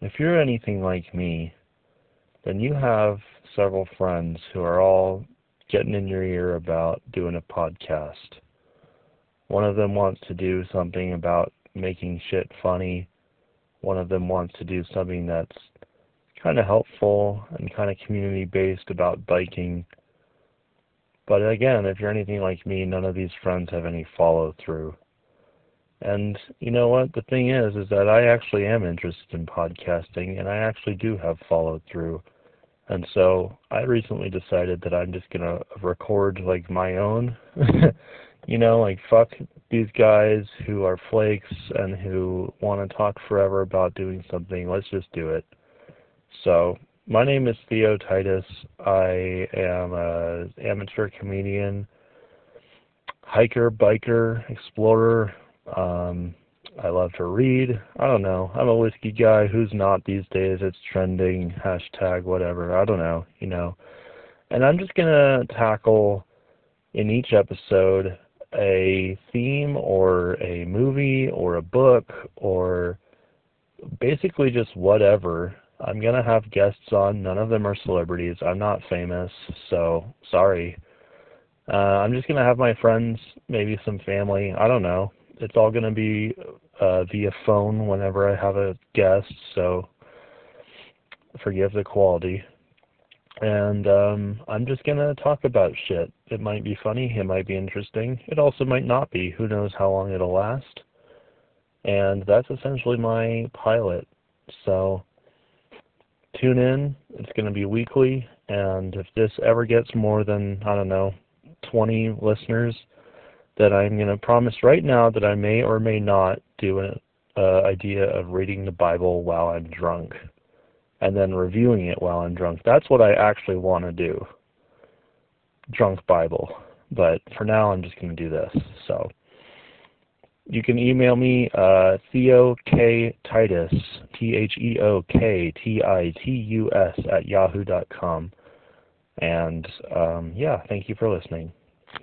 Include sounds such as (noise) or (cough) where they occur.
if you're anything like me, then you have several friends who are all getting in your ear about doing a podcast. One of them wants to do something about making shit funny. One of them wants to do something that's kind of helpful and kind of community based about biking. But again, if you're anything like me, none of these friends have any follow through. And you know what? The thing is, is that I actually am interested in podcasting and I actually do have follow through. And so I recently decided that I'm just going to record like my own. (laughs) you know, like fuck these guys who are flakes and who want to talk forever about doing something. Let's just do it. So, my name is Theo Titus. I am an amateur comedian, hiker, biker, explorer, um, I love to read. I don't know. I'm a whiskey guy. Who's not these days? It's trending. Hashtag whatever. I don't know. You know. And I'm just gonna tackle in each episode a theme or a movie or a book or basically just whatever. I'm gonna have guests on. None of them are celebrities. I'm not famous, so sorry. Uh, I'm just gonna have my friends, maybe some family. I don't know it's all going to be uh, via phone whenever I have a guest, so forgive the quality. And um, I'm just going to talk about shit. It might be funny, it might be interesting, it also might not be. Who knows how long it'll last? And that's essentially my pilot. So tune in, it's going to be weekly, and if this ever gets more than, I don't know, 20 listeners, that I'm going to promise right now that I may or may not do an uh, idea of reading the Bible while I'm drunk and then reviewing it while I'm drunk. That's what I actually want to do. Drunk Bible. But for now, I'm just going to do this. So you can email me uh, Theo K Titus T H E O K T I T U S at yahoo.com. And um, yeah, thank you for listening.